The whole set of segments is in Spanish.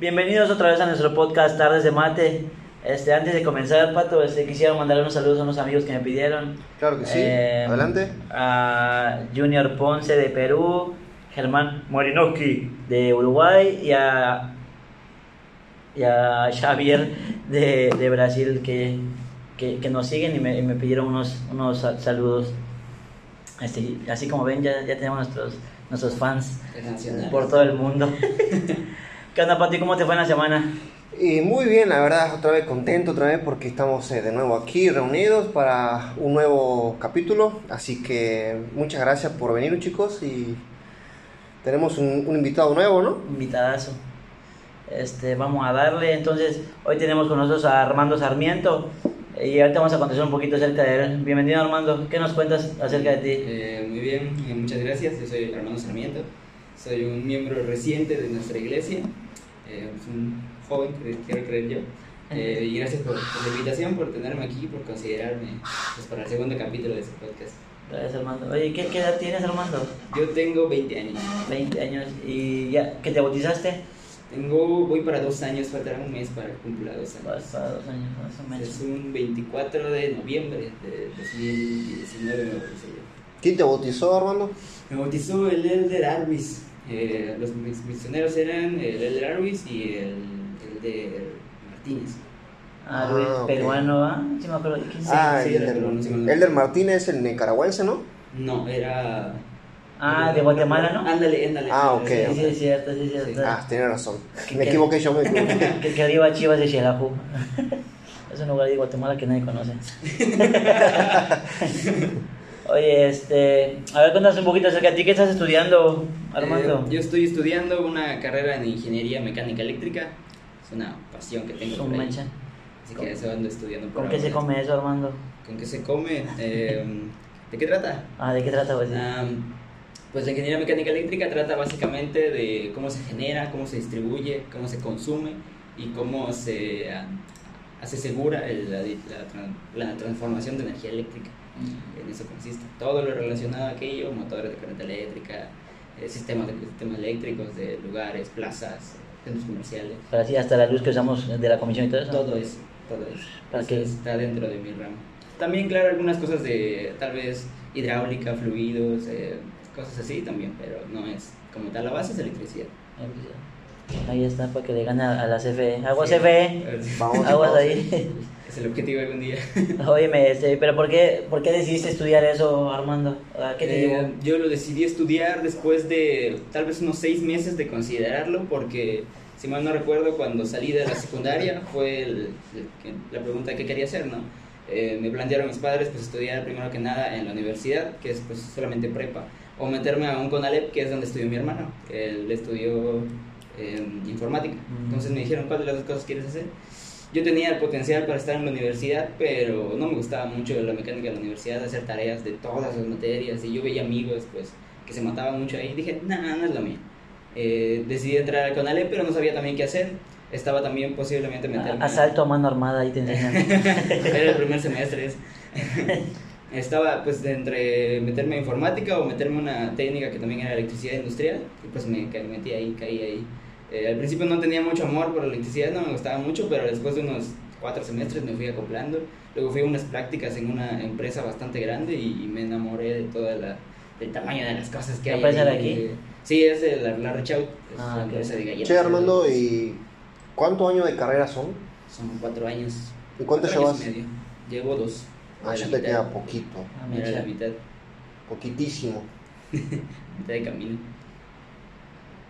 Bienvenidos otra vez a nuestro podcast Tardes de Mate. Este, antes de comenzar, Pato, este, quisiera mandar unos saludos a unos amigos que me pidieron. Claro que sí. Eh, Adelante. A Junior Ponce de Perú, Germán Morinowski de Uruguay y a, y a Xavier de, de Brasil que, que, que nos siguen y me, y me pidieron unos, unos sal- saludos. Este, así como ven, ya, ya tenemos nuestros, nuestros fans por todo el mundo. ¿Qué onda, Pati? ¿Cómo te fue en la semana? Y muy bien, la verdad, otra vez contento, otra vez porque estamos eh, de nuevo aquí reunidos para un nuevo capítulo. Así que muchas gracias por venir, chicos. Y tenemos un, un invitado nuevo, ¿no? Invitadazo. Este, vamos a darle. Entonces, hoy tenemos con nosotros a Armando Sarmiento. Y ahorita vamos a contestar un poquito acerca de él. Bienvenido, Armando. ¿Qué nos cuentas acerca de ti? Eh, muy bien, eh, muchas gracias. Yo soy Armando Sarmiento. Soy un miembro reciente de nuestra iglesia. Eh, es un joven, quiero creer yo. Eh, y gracias por, por la invitación, por tenerme aquí, por considerarme pues, para el segundo capítulo de este podcast. Gracias, Armando. Oye, ¿qué, qué edad tienes, Armando? Yo tengo 20 años. 20 años. ¿Y ya que te bautizaste? Tengo, voy para dos años, faltará un mes para cumpla dos Vas años. para dos años, más o menos. Es un 24 de noviembre de 2019 me bauticé yo. ¿Quién te bautizó, Armando? Me bautizó el Elder Arvis. Eh, los mis- misioneros eran el Elder Arvis y el Elder Martínez. Ah, Luis, Ah, peruano, ¿ah? Sí, me acuerdo. ¿Quién Sí, ah, sí, el Elder, peruano, sí, me- Elder Martínez, el nicaragüense, ¿no? No, era. Ah, de Guatemala, ¿no? Ándale, ándale. Ah, ok, Sí, sí, es cierto, sí, es cierto. Ah, tienes razón. ¿Qué- Me qué? equivoqué yo, me equivoqué. que, que arriba Chivas de Xelajú. es un lugar de Guatemala que nadie conoce. Oye, este. A ver, cuéntanos un poquito acerca de ti. ¿Qué estás estudiando, Armando? Eh, yo estoy estudiando una carrera en ingeniería mecánica eléctrica. Es una pasión que tengo. Por ahí. mancha. Así que eso ando estudiando por ¿Con qué se come eso, Armando? ¿Con qué se come? Eh, ¿De qué trata? Ah, ¿de qué trata, pues? Pues la ingeniería mecánica eléctrica trata básicamente de cómo se genera, cómo se distribuye, cómo se consume y cómo se ah, hace segura el- la, la la transformación de energía eléctrica. En eso consiste. Todo lo relacionado a aquello, motores de corriente eléctrica, eh, sistemas, de, sistemas eléctricos de lugares, plazas, centros comerciales. Para así, hasta la luz que usamos de la comisión y todo eso. Todo eso, todo eso. ¿Para Eso está dentro de mi ramo. También, claro, algunas cosas de tal vez hidráulica, fluidos, eh, cosas así también, pero no es como tal. La base es electricidad. Ahí está, para que le gane a la CFE. Aguas Sí. CFE. Vamos, Aguas vamos. ahí. Es el objetivo algún día. Óyeme, este, pero ¿por qué, ¿por qué decidiste estudiar eso, Armando? ¿A qué te Eh, llevó? Yo lo decidí estudiar después de tal vez unos seis meses de considerarlo, porque si mal no recuerdo, cuando salí de la secundaria fue el- el que- la pregunta qué quería hacer, ¿no? Eh, me plantearon mis padres pues estudiar primero que nada en la universidad, que es pues solamente prepa, o meterme a un CONALEP, que es donde estudió mi hermano. Él estudió eh, informática. Mm. Entonces me dijeron, ¿cuál de las dos cosas quieres hacer? Yo tenía el potencial para estar en la universidad, pero no me gustaba mucho la mecánica de la universidad, hacer tareas de todas las materias, y yo veía amigos pues que se mataban mucho ahí, y dije, no, no es lo mío. Eh, decidí entrar al CONALEP, pero no sabía también qué hacer. Estaba también posiblemente meterme... Asalto a mano armada, ahí te enseñan. Era el primer semestre. es. Estaba pues entre meterme a informática o meterme a una técnica que también era electricidad industrial. Y pues me metí ahí, caí ahí. Eh, al principio no tenía mucho amor por la electricidad, no me gustaba mucho, pero después de unos cuatro semestres me fui acoplando. Luego fui a unas prácticas en una empresa bastante grande y, y me enamoré de toda la del tamaño de las cosas que ¿La hay. empresa de aquí? Sí, es de la, la es Ah, una empresa de galletas. Che, Armando, ¿y cuántos años de carrera son? Son cuatro años. ¿Y cuánto cuatro años llevas? y medio. Llevo dos. Ah, La ya te queda poquito, Ah, Era la mitad, poquitísimo. mitad de camino.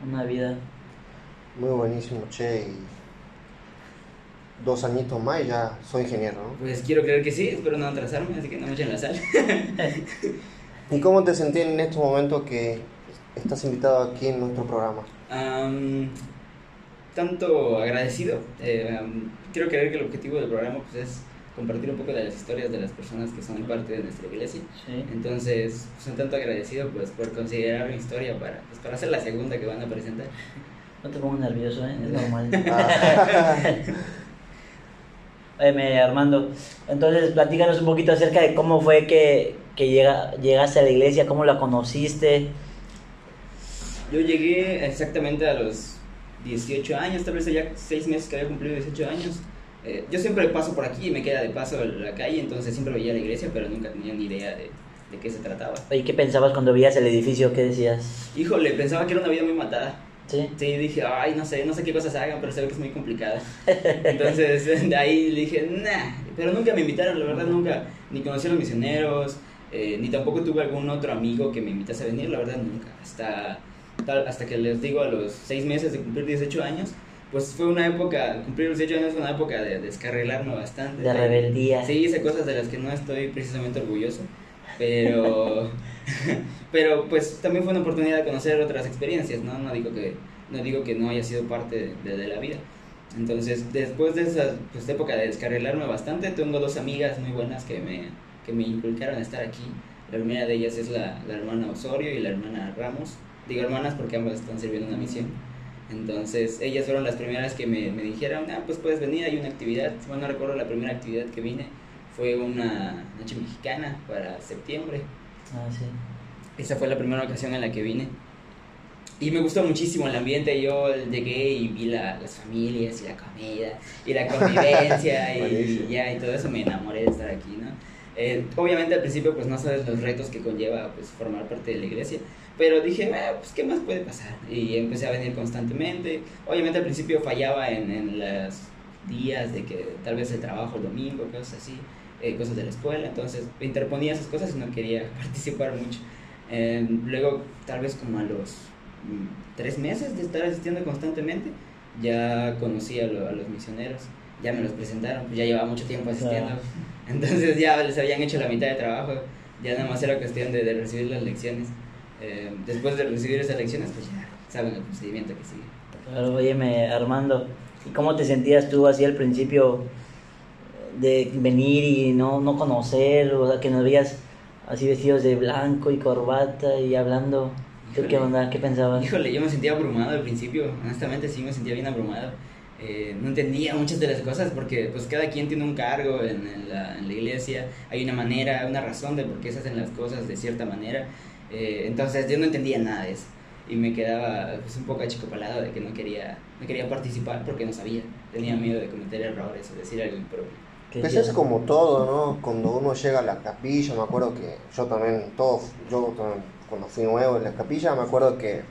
Una vida. Muy buenísimo, che. Y dos añitos más y ya soy ingeniero, ¿no? Pues quiero creer que sí, espero no atrasarme, así que no me echen la sal. ¿Y cómo te sentís en estos momentos que estás invitado aquí en nuestro programa? Am, tanto agradecido. eh, am, quiero creer que el objetivo del programa pues, es compartir un poco de las historias de las personas que son parte de nuestra iglesia. Sí. Entonces, pues, un tanto agradecido pues, por considerar mi historia para, pues, para hacer la segunda que van a presentar. No te pongas nervioso, ¿eh? Es normal. Óyeme, Armando, entonces platícanos un poquito acerca de cómo fue que, que llega, llegaste a la iglesia, cómo la conociste. Yo llegué exactamente a los 18 años, tal vez ya 6 meses que había cumplido 18 años. Eh, yo siempre paso por aquí y me queda de paso la calle, entonces siempre veía la iglesia, pero nunca tenía ni idea de, de qué se trataba. ¿Y qué pensabas cuando veías el edificio? ¿Qué decías? Híjole, pensaba que era una vida muy matada. ¿Sí? Sí, dije, ay, no sé, no sé qué cosas hagan, pero se ve que es muy complicada. Entonces, de ahí le dije, nah, pero nunca me invitaron, la verdad, nunca, ni conocí a los misioneros, eh, ni tampoco tuve algún otro amigo que me invitase a venir, la verdad, nunca. Hasta, tal, hasta que les digo, a los seis meses de cumplir 18 años, pues fue una época, cumplir los 18 años fue una época de descarrilarme bastante. De rebeldía. Sí, hice cosas de las que no estoy precisamente orgulloso, pero, pero pues también fue una oportunidad de conocer otras experiencias, ¿no? No digo que no, digo que no haya sido parte de, de la vida. Entonces, después de esa pues, época de descarrilarme bastante, tengo dos amigas muy buenas que me, que me inculcaron a estar aquí. La primera de ellas es la, la hermana Osorio y la hermana Ramos. Digo hermanas porque ambas están sirviendo una misión. Entonces, ellas fueron las primeras que me, me dijeron, ah, pues puedes venir, hay una actividad. Bueno, no recuerdo la primera actividad que vine, fue una noche mexicana para septiembre. Ah, sí. Esa fue la primera ocasión en la que vine. Y me gustó muchísimo el ambiente. Yo llegué y vi la, las familias y la comida y la convivencia y, Buenísimo. ya, y todo eso me enamoré de estar aquí, ¿no? Eh, obviamente al principio pues no sabes los retos que conlleva pues formar parte de la iglesia, pero dije, "Ah, pues qué más puede pasar y empecé a venir constantemente. Obviamente al principio fallaba en, en los días de que tal vez el trabajo el domingo, cosas así, eh, cosas de la escuela, entonces interponía esas cosas y no quería participar mucho. Eh, luego tal vez como a los mm, tres meses de estar asistiendo constantemente, ya conocí a, lo- a los misioneros, ya me los presentaron, pues ya llevaba mucho tiempo asistiendo, Claro. entonces ya les habían hecho la mitad de trabajo, ya nada más era cuestión de, de recibir las lecciones. Eh, después de recibir esas lecciones, pues ya saben el procedimiento que sigue. Claro, óyeme, Armando, ¿y cómo te sentías tú así al principio de venir y no, no conocer, o sea, que nos veías así vestidos de blanco y corbata y hablando? ¿Tú qué Híjole. onda? ¿Qué pensabas? Híjole, yo me sentía abrumado al principio, honestamente sí me sentía bien abrumado. Eh, no entendía muchas de las cosas porque pues cada quien tiene un cargo en, en la, en la iglesia, hay una manera, una razón de por qué se hacen las cosas de cierta manera. Eh, entonces yo no entendía nada de eso y me quedaba pues, un poco achicopalado de que no quería, no quería participar porque no sabía, tenía miedo de cometer errores o decir algo impropio. ¿Qué Pues es como todo, ¿no? Cuando uno llega a la capilla, me acuerdo que yo también, todo, yo cuando fui nuevo en la capilla, me acuerdo que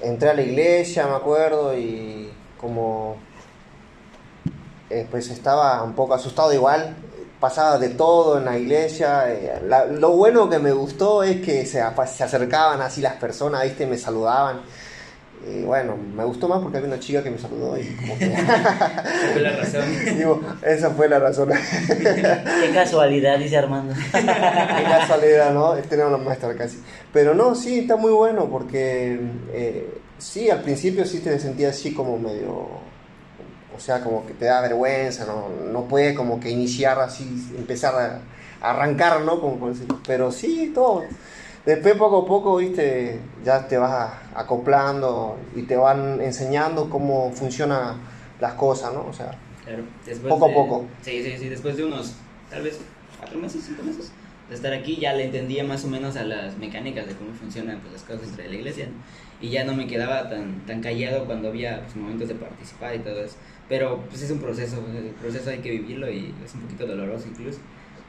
entré a la iglesia, me acuerdo, y como eh, pues estaba un poco asustado igual, pasaba de todo en la iglesia. eh, la- lo bueno que me gustó es que se, se acercaban así las personas, ¿viste? Me saludaban. Y bueno, me gustó más porque había una chica que me saludó y como que... Esa fue la razón. Digo, esa fue la razón. Qué casualidad, dice Armando. Qué casualidad, ¿no? Tenemos la maestra casi. Pero no, sí, está muy bueno porque eh, sí, al principio sí te sentías así como medio, o sea, como que te da vergüenza, ¿no? No puedes como que iniciar así, empezar a, a arrancar, ¿no? Como por decirlo. Pero sí, todo. Después poco a poco, viste, ya te vas a- acoplando y te van enseñando cómo funcionan las cosas, ¿no? O sea, Claro, después Poco a de- poco. Sí, sí, sí, después de unos, tal vez, cuatro meses, cinco meses de estar aquí, ya le entendía más o menos a las mecánicas de cómo funcionan pues, las cosas dentro de la iglesia, ¿no? Y ya no me quedaba tan, tan callado cuando había pues, momentos de participar y todo eso. Pero pues es un proceso, el proceso hay que vivirlo y es un poquito doloroso incluso,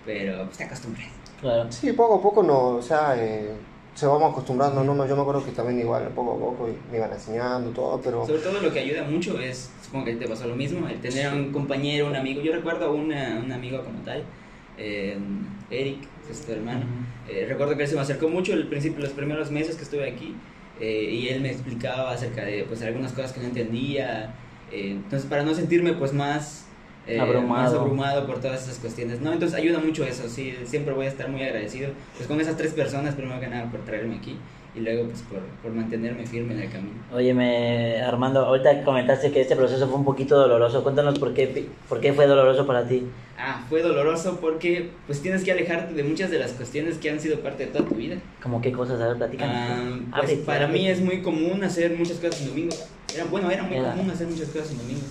pero pues te acostumbras. Claro. Sí, poco a poco no, o sea, eh, se vamos acostumbrando, no, no, yo me acuerdo que también igual, poco a poco me iban enseñando todo, pero Sobre todo lo que ayuda mucho es, supongo que te pasó lo mismo, el tener un compañero, un amigo. Yo recuerdo una, un amigo como tal, eh, Eric, que es tu hermano. Eh, recuerdo que él se me acercó mucho el principio, los primeros meses que estuve aquí eh, y él me explicaba acerca de pues algunas cosas que no entendía. eh, entonces para no sentirme pues más eh, Abrumado. más abrumado por todas esas cuestiones. No, entonces ayuda mucho eso. Sí, siempre voy a estar muy agradecido pues con esas tres personas primero que nada por traerme aquí y luego pues por, por mantenerme firme en el camino. Óyeme, Armando, ahorita comentaste que este proceso fue un poquito doloroso. Cuéntanos por qué, por qué fue doloroso para ti. Ah, fue doloroso porque pues tienes que alejarte de muchas de las cuestiones que han sido parte de toda tu vida. ¿Cómo qué cosas? A ver. Ah, pues para mí es muy común hacer muchas cosas en domingo. Era, bueno, era muy Era. común hacer muchas cosas en domingo.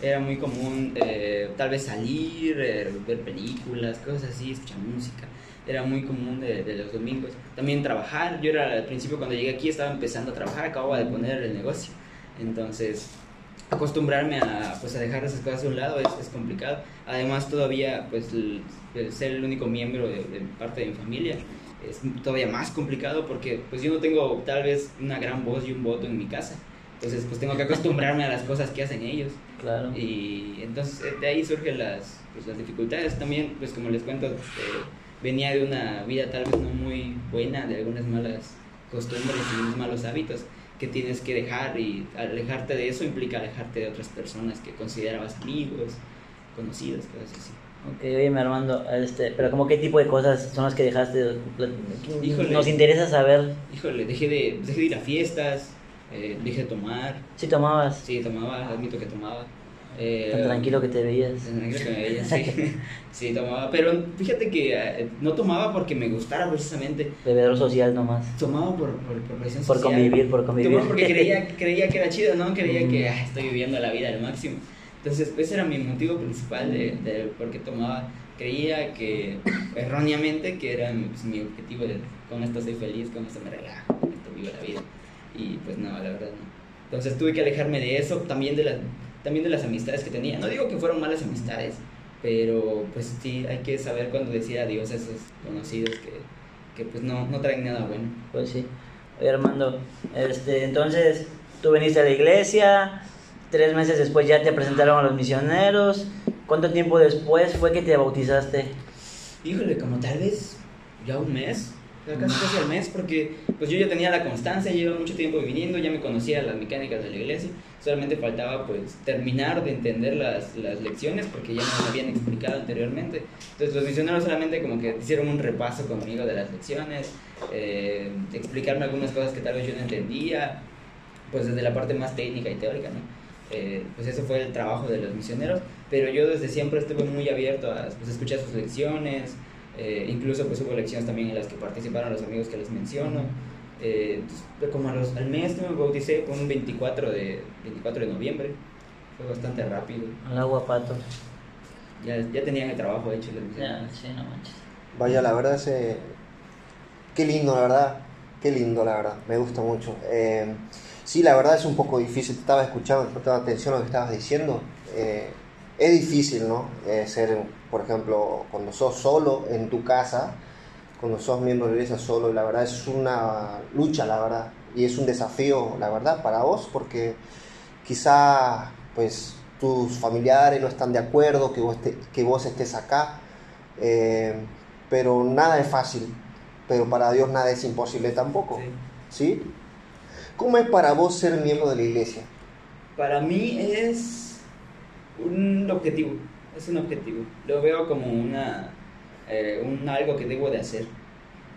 Era muy común eh, tal vez salir, eh, ver películas, cosas así, escuchar música. Era muy común de, de los domingos. También trabajar. Yo era al principio cuando llegué aquí estaba empezando a trabajar, acababa de poner el negocio. Entonces, acostumbrarme a, pues, a dejar esas cosas a un lado es, es complicado. Además, todavía, pues, el, el ser el único miembro de, de parte de mi familia es todavía más complicado porque, pues, yo no tengo tal vez una gran voz y un voto en mi casa. Entonces, pues, tengo que acostumbrarme a las cosas que hacen ellos. Claro. Y entonces eh, de ahí surgen las, pues, las dificultades. También, pues como les cuento, eh, venía de una vida tal vez no muy buena, de algunas malas costumbres y unos malos hábitos que tienes que dejar y alejarte de eso implica alejarte de otras personas que considerabas amigos, conocidos, cosas así. Ok, oye, mi Armando, este, pero como qué tipo de cosas son las que dejaste? Híjole. Nos interesa saber. Híjole, dejé de, dejé de ir a fiestas, eh, dejé de tomar, Si tomabas, sí, tomaba, admito que tomaba. Eh, tan tranquilo que te veías. Tan tranquilo que me veía, sí. sí, tomaba, pero fíjate que eh, no tomaba porque me gustara precisamente, Bebedor social nomás. tomaba por, por, por presión Por social. convivir, por convivir. Tomaba porque creía, creía que era chido, ¿no? Creía Mm. que ah, estoy viviendo la vida al máximo. Entonces, ese era mi motivo principal de, de por qué tomaba. Creía que, erróneamente, que era mi, pues, mi objetivo de con esto soy feliz, con esto me relajo, con esto vivo la vida. Y pues no, la verdad no. Entonces tuve que alejarme de eso, también de, la, también de las amistades que tenía. No digo que fueron malas amistades, pero pues sí, hay que saber cuándo decir adiós a esos conocidos que, que pues no, no traen nada bueno. Pues sí. Oye, Armando, este, entonces tú viniste a la iglesia, tres meses después ya te presentaron a los misioneros. ¿Cuánto tiempo después fue que te bautizaste? Híjole, como tal vez ya un mes, casi casi al mes, porque pues yo ya tenía la constancia, llevo mucho tiempo viniendo, ya me conocía las mecánicas de la iglesia, solamente faltaba pues terminar de entender las, las lecciones porque ya me habían explicado anteriormente. Entonces los misioneros solamente como que hicieron un repaso conmigo de las lecciones, eh, explicarme algunas cosas que tal vez yo no entendía, pues desde la parte más técnica y teórica, ¿no? Eh, pues eso fue el trabajo de los misioneros, pero yo desde siempre estuve muy abierto a pues, escuchar sus lecciones, eh, incluso pues hubo lecciones también en las que participaron los amigos que les menciono. Eh, entonces, como a los- al mes que me bauticé, fue un 24 de, 24 de noviembre, fue bastante rápido. Al agua, pato. Ya, ya tenían el trabajo hecho. Ya, sí, no manches. Vaya, la verdad es... eh, Qué lindo, la verdad. Qué lindo, la verdad. Me gusta mucho. Eh, sí, la verdad es un poco difícil. Te estaba escuchando, prestando atención a lo que estabas diciendo. Es difícil, ¿no? Eh, ser, por ejemplo, cuando sos solo en tu casa, cuando sos miembro de la iglesia solo, la verdad es una lucha, la verdad. Y es un desafío, la verdad, para vos, porque quizá, pues, tus familiares no están de acuerdo que vos, te- que vos estés acá. Eh, pero nada es fácil, pero para Dios nada es imposible tampoco. Sí. ¿Sí? ¿Cómo es para vos ser miembro de la iglesia? Para mí es un objetivo, es un objetivo. Lo veo como una, eh, un algo que debo de hacer.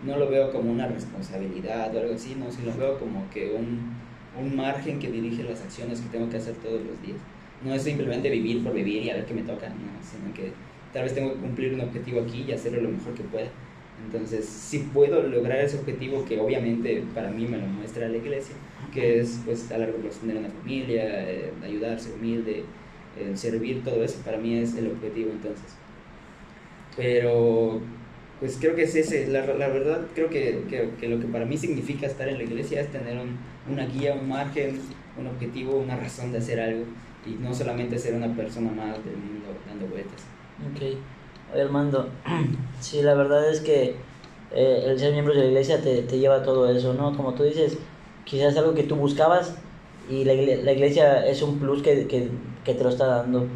No lo veo como una responsabilidad o algo así, no, sino lo veo como que un, un margen que dirige las acciones que tengo que hacer todos los días. No es simplemente vivir por vivir y a ver qué me toca, no, sino que tal vez tengo que cumplir un objetivo aquí y hacerlo lo mejor que pueda. Entonces, si puedo lograr ese objetivo que obviamente para mí me lo muestra la iglesia, que es pues a largo plazo tener una familia, eh, ayudar, ser humilde, servir, todo eso para mí es el objetivo entonces. Pero pues creo que es ese, la, la verdad creo que, que, que lo que para mí significa estar en la iglesia es tener un- una guía, un margen, un objetivo, una razón de hacer algo y no solamente ser una persona más del mundo dando vueltas. Ok. Oye, Armando, sí, la verdad es que eh, el ser miembro de la iglesia te, te lleva a todo eso, ¿no? Como tú dices, quizás algo que tú buscabas y la, la iglesia es un plus que, que, que te lo está dando.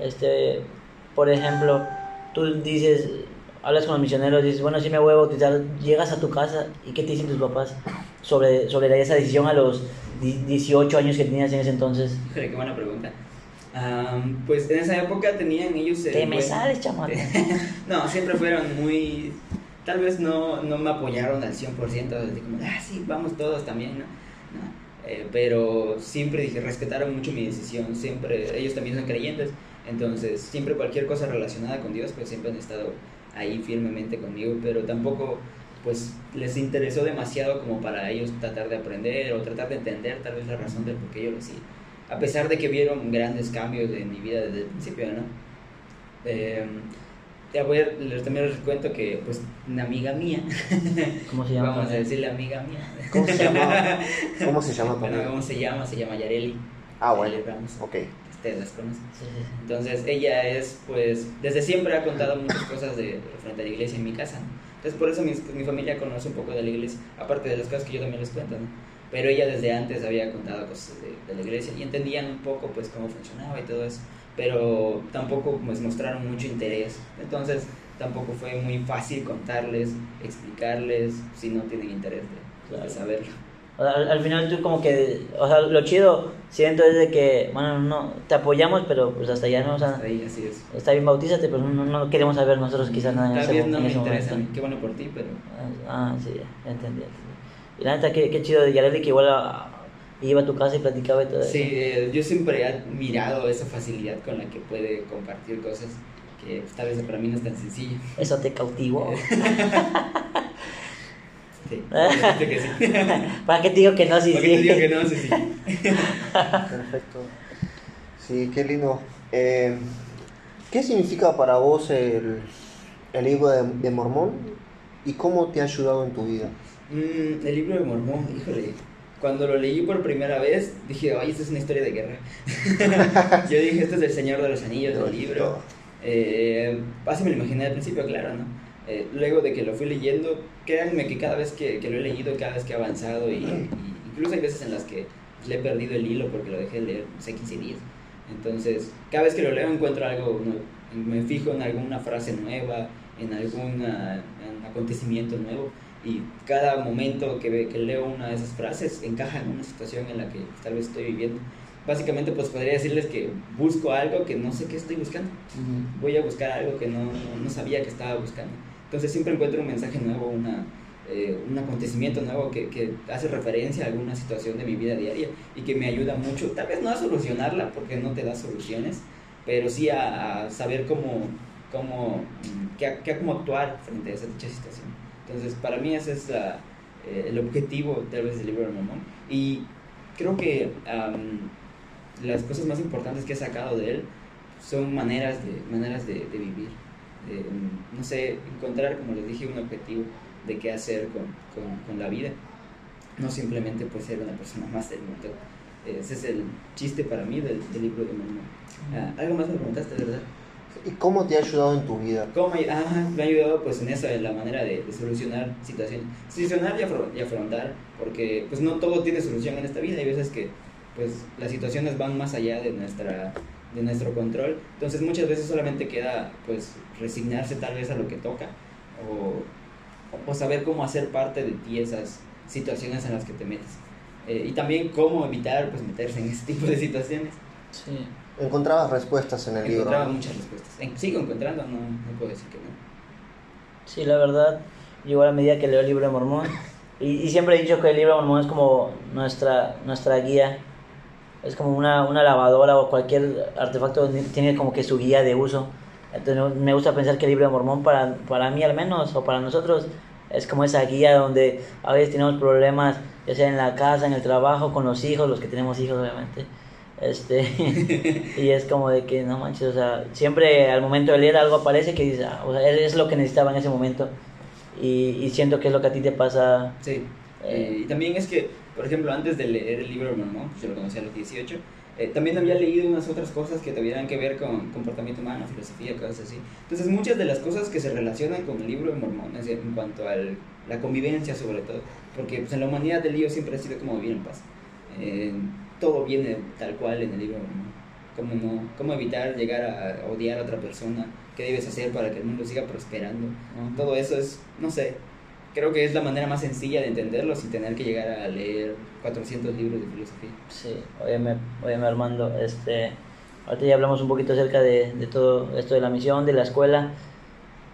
Este, por ejemplo, tú dices, hablas con los misioneros, dices, bueno, sí me voy a bautizar, llegas a tu casa y ¿qué te dicen tus papás sobre, sobre esa decisión a los di- 18 años que tenías en ese entonces? Qué buena pregunta. Am, pues en esa época tenían ellos... el ¿Qué me sales, chamaco? no, siempre fueron muy... Tal vez no, no me apoyaron al 100%, así como, ah, sí, vamos todos también, ¿no? Eh, pero siempre respetaron mucho mi decisión, siempre, ellos también son creyentes, entonces siempre cualquier cosa relacionada con Dios, pues siempre han estado ahí firmemente conmigo, pero tampoco pues les interesó demasiado como para ellos tratar de aprender o tratar de entender tal vez la razón del por qué yo lo hacía. A pesar de que vieron grandes cambios en mi vida desde el principio, ¿no? Eh, Ya voy a, les- también les cuento que, pues, una amiga mía, ¿Cómo se llama? vamos a decirle amiga mía. ¿Cómo se llama? ¿Cómo se llama amiga? ¿cómo se llama? Se llama Yareli. Ah, bueno. Ramos. Ok. Ustedes las conocen. Sí, sí, sí. Entonces ella es, pues, desde siempre ha contado muchas cosas de frente a la iglesia en mi casa. ¿no? Entonces por eso mi, mi familia conoce un poco de la iglesia, aparte de las cosas que yo también les cuento, ¿no? Pero ella desde antes había contado cosas de, de la iglesia y entendían un poco, pues, cómo funcionaba y todo eso. Pero tampoco, pues, mostraron mucho interés. Entonces tampoco fue muy fácil contarles, explicarles, si no tienen interés de, de Claro. saberlo. O sea, al, al final tú como que, o sea, lo chido siento es de que, bueno, no, te apoyamos, pero pues hasta allá no, o sea, Ahí, así es. está bien, bautízate, pero no, no queremos saber nosotros quizás nada en ese, vez no en me ese interesa momento. Qué bueno por ti, pero... Ah, sí, ya entendí. entendí. Y la neta, qué, qué chido de Yareli que igual a- iba a tu casa y platicaba y todo Sí, eso. eh, yo siempre he admirado esa facilidad con la que puede compartir cosas que pues, tal vez para mí no es tan sencillo. Eso te cautivó. Sí, que sí. ¿Para qué te digo que no? Sí, ¿Por qué te sí. digo que no? Sí, sí. Perfecto. Sí, qué lindo. Eh, ¿Qué significa para vos el, el libro de, de Mormón y cómo te ha ayudado en tu vida? Mm, el libro de Mormón, híjole. Cuando lo leí por primera vez, dije, ay, esta es una historia de guerra. yo dije, esto es del Señor de los Anillos del libro. Eh, así me lo imaginé al principio, claro, ¿no? Eh, luego de que lo fui leyendo, créanme que cada vez que, que lo he leído, cada vez que he avanzado, y, y incluso hay veces en las que le he perdido el hilo porque lo dejé de leer, no sé, 15 días. Entonces, cada vez que lo leo encuentro algo nuevo. Me fijo en alguna frase nueva, en algún acontecimiento nuevo, y cada momento que, que leo una de esas frases encaja en una situación en la que tal vez estoy viviendo. Básicamente, pues podría decirles que busco algo que no sé qué estoy buscando Ujú. voy a buscar algo que no, no, no sabía que estaba buscando. Entonces siempre encuentro un mensaje nuevo, una, eh, un acontecimiento nuevo que, que hace referencia a alguna situación de mi vida diaria y que me ayuda mucho, tal vez no a solucionarla porque no te da soluciones, pero sí a, a saber cómo, cómo, mm, qué- cómo actuar frente a esa dicha situación. Entonces para mí ese es la, eh, el objetivo tal vez del libro de Mormón y creo que am, las cosas más importantes que he sacado de él son maneras de, maneras de, de vivir. De, mm, no sé, encontrar, como les dije, un objetivo de qué hacer con, con, con la vida. No simplemente pues ser una persona más del mundo. Ese es el chiste para mí del, del libro de Mormón. Ah, algo más me preguntaste, ¿verdad? ¿Y cómo te ha ayudado en tu vida? ¿Cómo me, ajá, me ha ayudado pues en esa, en la manera de, de solucionar situaciones. Solucionar y, afro- y afrontar, porque pues no todo tiene solución en esta vida. Hay veces que pues las situaciones van más allá de nuestra de nuestro control. Entonces muchas veces solamente queda pues resignarse tal vez a lo que toca o, o saber cómo hacer parte de ti esas situaciones en las que te metes. Eh, y también cómo evitar pues meterse en ese tipo de situaciones. Sí. Encontrabas respuestas en el libro. Encontraba muchas respuestas. En- sigo encontrando, no, no puedo decir que no. Sí, la verdad, igual a medida que leo el libro de Mormón, y, y siempre he dicho que el libro de Mormón es como nuestra, nuestra guía, es como una, una lavadora o cualquier artefacto tiene como que su guía de uso. Entonces me gusta pensar que el libro de Mormón para, para mí al menos, o para nosotros, es como esa guía donde a veces tenemos problemas, ya sea en la casa, en el trabajo, con los hijos, los que tenemos hijos obviamente. Este, y es como de que no manches, o sea, siempre al momento de leer algo aparece que dices, ah, o sea, es lo que necesitaba en ese momento. Y, y siento que es lo que a ti te pasa. Sí. Eh. Y también es que, por ejemplo, antes de leer el libro de Mormón, pues yo lo conocí a los 18, eh, también había leído unas otras cosas que tuvieran que ver con comportamiento humano, filosofía, cosas así. Entonces, muchas de las cosas que se relacionan con el libro de Mormón, es decir, en cuanto a la convivencia sobre todo, porque pues, en la humanidad del lío siempre ha sido como vivir en paz. Eh, todo viene tal cual en el libro Mormón. Cómo, no, cómo evitar llegar a odiar a otra persona, qué debes hacer para que el mundo siga prosperando. Todo eso es, no sé, creo que es la manera más sencilla de entenderlo sin tener que llegar a leer 400 libros de filosofía. Sí, óyeme, óyeme Armando, este, ahorita ya hablamos un poquito acerca de, de todo esto de la misión, de la escuela.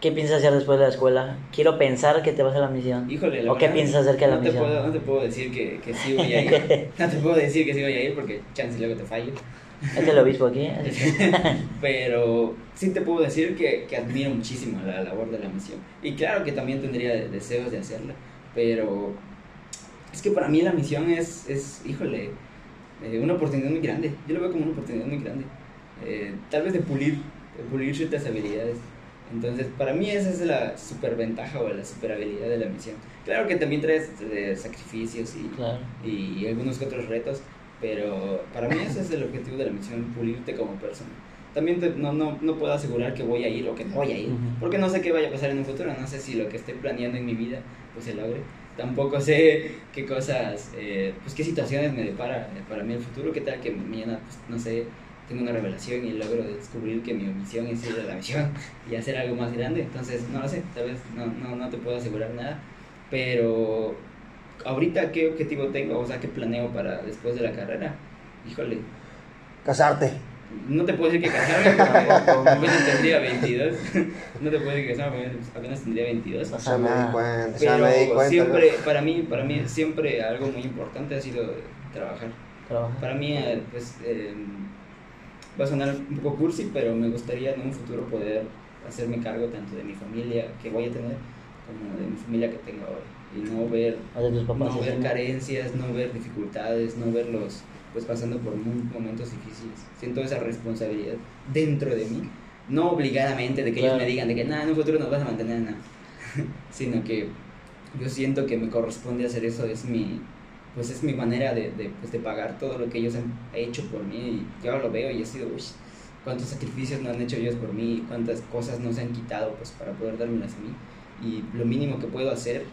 ¿Qué piensas hacer después de la escuela? Quiero pensar que te vas a la misión. Híjole, la ¿O qué piensas de la no te misión? Puedo, no te puedo decir que, que sí voy a ir. no te puedo decir que sí voy a ir porque chance luego te fallo. Este es el obispo aquí. que- Pero sí te puedo decir que, que admiro muchísimo la labor de la misión. Y claro que también tendría de- deseos de hacerla. Pero es que para mí la misión es, es híjole, eh, una oportunidad muy grande. Yo lo veo como una oportunidad muy grande. Eh, tal vez de pulir, de pulir ciertas habilidades. Entonces, para mí esa es la superventaja o la super habilidad de la misión. Claro que también traes eh, sacrificios y, Claro. y algunos que otros retos, pero para mí ese es el objetivo de la misión, pulirte como persona. También te- no, no, no puedo asegurar que voy a ir o que no voy a ir, Ujú. porque no sé qué vaya a pasar en un futuro, no sé si lo que estoy planeando en mi vida pues se logre. Tampoco sé qué cosas, eh, pues qué situaciones me depara eh, para mí el futuro, qué tal que mañana, pues, no sé, tengo una revelación y logro descubrir que mi misión es ir a la misión y hacer algo más grande. Entonces, no lo sé, tal vez no, no, no te puedo asegurar nada, pero ahorita qué objetivo tengo, o sea, qué planeo para después de la carrera. Híjole, Casarte. no te puedo decir que casarme porque apenas tendría 22. No te puedo decir que casarme apenas tendría 22. O Ya sea, me di cuenta, ya me di Pero cuenta. siempre, para mí, para mí, siempre algo muy importante ha sido trabajar. Trabaja. Para mí, eh, pues, eh, va a sonar un poco cursi, pero me gustaría en un futuro poder hacerme cargo tanto de mi familia que voy a tener como de mi familia que tengo ahora. Y no ver, papás. no ver carencias, no ver dificultades, no verlos pues pasando por momentos difíciles. Siento esa responsabilidad dentro de mí, no obligadamente de que ellos me digan de que nada, en un futuro nos vas a mantener, nada, sino que yo siento que me corresponde hacer eso, es mi pues es mi manera de, de, pues, de pagar todo lo que ellos han hecho por mí y yo lo veo y he sido, uy, cuántos sacrificios no han hecho ellos por mí, cuántas cosas no se han quitado pues para poder dármelas a mí y lo mínimo que puedo hacer,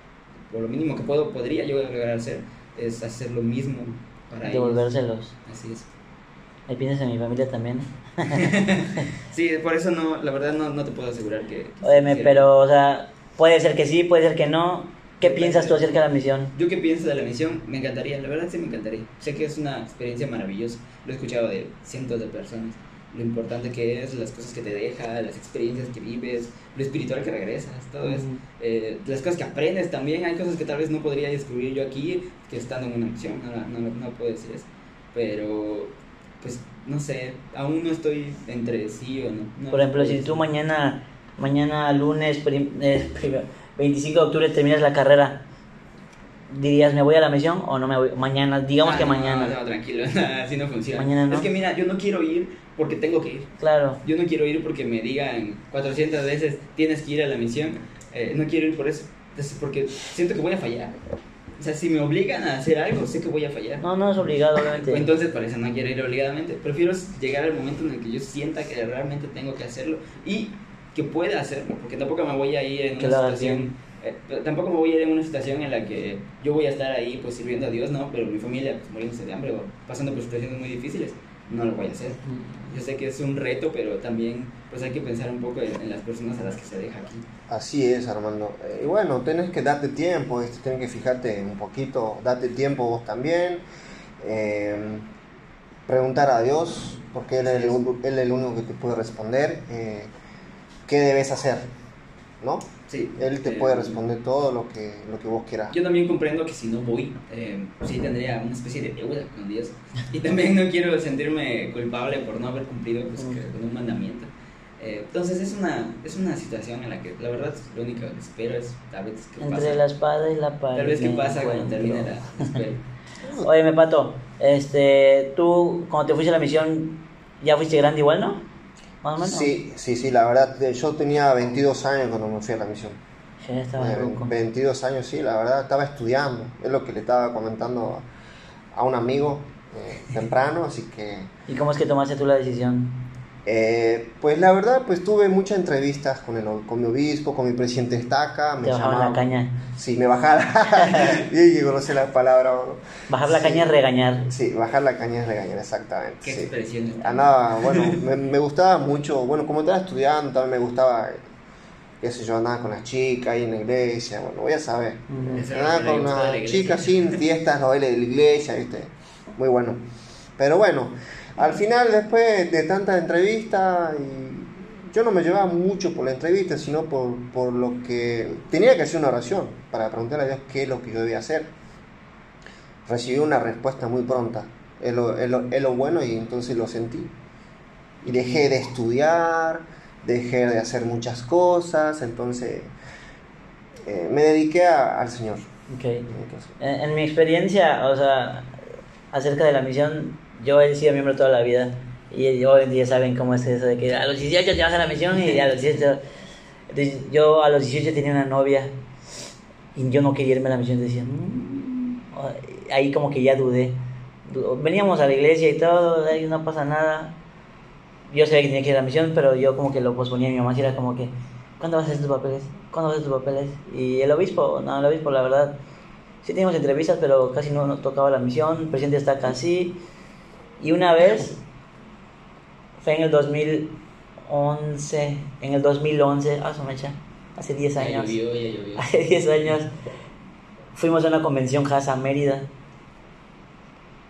o lo mínimo que puedo, podría yo lograr hacer es hacer lo mismo para ellos. Devolvérselos. Así es. Ahí piensas en mi familia también. Sí, por eso no, la verdad no, no te puedo asegurar que... que Óyeme, pero, o sea, puede ser que sí, puede ser que no. ¿Qué piensas tú acerca de la misión? Yo qué pienso de la misión, me encantaría, la verdad sí me encantaría. Sé que es una experiencia maravillosa, lo he escuchado de cientos de personas. Lo importante que es, las cosas que te deja, las experiencias que vives, lo espiritual que regresas, todo eso. Ujú. Eh, las cosas que aprendes también, hay cosas que tal vez no podría descubrir yo aquí, que estando en una misión, no, no, no, puedo decir eso. Pero, pues, no sé, aún no estoy entre sí o no. no Por ejemplo, si tú mañana, mañana lunes, prim- eh, primero, 25 de octubre terminas la carrera, ¿dirías me voy a la misión o no me voy? Mañana, digamos Ah, que no, mañana. No, tranquilo, así no funciona. Mañana no. Es que mira, yo no quiero ir porque tengo que ir. Claro. Yo no quiero ir porque me digan 400 veces tienes que ir a la misión. Eh, no quiero ir por eso. Entonces, porque siento que voy a fallar. O sea, si me obligan a hacer algo, sé que voy a fallar. No, no es obligado, obviamente. Entonces, por eso no quiero ir obligadamente. Prefiero llegar al momento en el que yo sienta que realmente tengo que hacerlo y que pueda hacerlo. Porque tampoco me voy a ir en Que una situación. eh, tampoco me voy a ir en una situación en la que yo voy a estar ahí pues sirviendo a Dios, ¿no? Pero mi familia pues muriéndose de hambre o pasando por situaciones muy difíciles, no lo voy a hacer. Yo sé que es un reto, pero también pues hay que pensar un poco en, en las personas a las que se deja aquí. Así es, Armando. Eh, y bueno, tenés que darte tiempo, este, tenés que fijarte un poquito, date tiempo vos también. eh, preguntar a Dios, porque Él es el, él es el único que te puede responder. ¿Qué debes hacer? ¿No? Sí. Él te eh, puede responder todo lo que, lo que vos quieras. Yo también comprendo que si no voy, eh, sí tendría una especie de deuda con Dios. Y también no quiero sentirme culpable por no haber cumplido pues, que- con un mandamiento. Eh, entonces es una, es una situación en la que la verdad lo único que espero es a veces que Entre pasa. la espada y la pared. Tal vez que pasa cuando termine la la escuela. Oye, me pato, este, tú cuando te fuiste a la misión, ya fuiste grande igual, ¿no? Más o menos. Sí, sí, sí, la verdad, eh, yo tenía 22 años cuando me fui a la misión. Ya estaba Eh, ruco. 22 años, sí, la verdad, estaba estudiando. Es lo que le estaba comentando a, a un amigo eh, temprano, así que... ¿Y cómo es que tomaste tú la decisión? Eh, pues la verdad, pues tuve muchas entrevistas con, el, con mi obispo, con mi presidente Estaca. Me Te bajaban la llamaban- caña. Sí, me bajaba. y que conocí la palabra. ¿no? Bajar la Sí. caña es regañar. Sí, bajar la caña es regañar, exactamente. Qué sí. expresión. Andaba, bueno, me, me gustaba mucho, bueno, como estaba estudiando, también me gustaba, qué sé yo, andaba con las chicas ahí en la iglesia, bueno, voy a saber. Lo Andaba con de la una iglesia. chica sin fiestas, no baile de la iglesia, ¿viste? Muy bueno. Pero bueno, al final, después de tantas entrevistas, y yo no me llevaba mucho por la entrevista, sino por, por lo que tenía que hacer una oración para preguntarle a Dios qué es lo que yo debía hacer. Recibí una respuesta muy pronta, es lo, es lo- es lo bueno y entonces lo sentí. Y dejé de estudiar, dejé de hacer muchas cosas, entonces eh, me dediqué a- al Señor. Ok. En, en mi experiencia, o sea, acerca de la misión, yo he sido miembro toda la vida. Y hoy en día saben cómo es eso de que a los 18 te vas a la misión y a los 18... Entonces yo a los 18 tenía una novia y yo no quería irme a la misión. Decía, "Mm". ahí como que ya dudé. Du- Veníamos a la iglesia y todo, ahí no pasa nada. Yo sabía que tenía que ir a la misión, pero yo como que lo posponía. Mi mamá sí era como que, ¿cuándo vas a hacer tus papeles? ¿Cuándo vas a hacer tus papeles? Y el obispo, no, el obispo la verdad, sí teníamos entrevistas, pero casi no nos tocaba la misión. El presidente está casi. Y una vez, fue en el 2011, en el 2011, ah, su mecha, hace 10 Ya años. llovió, ya llovió. Hace 10 años fuimos a una convención Casa Mérida.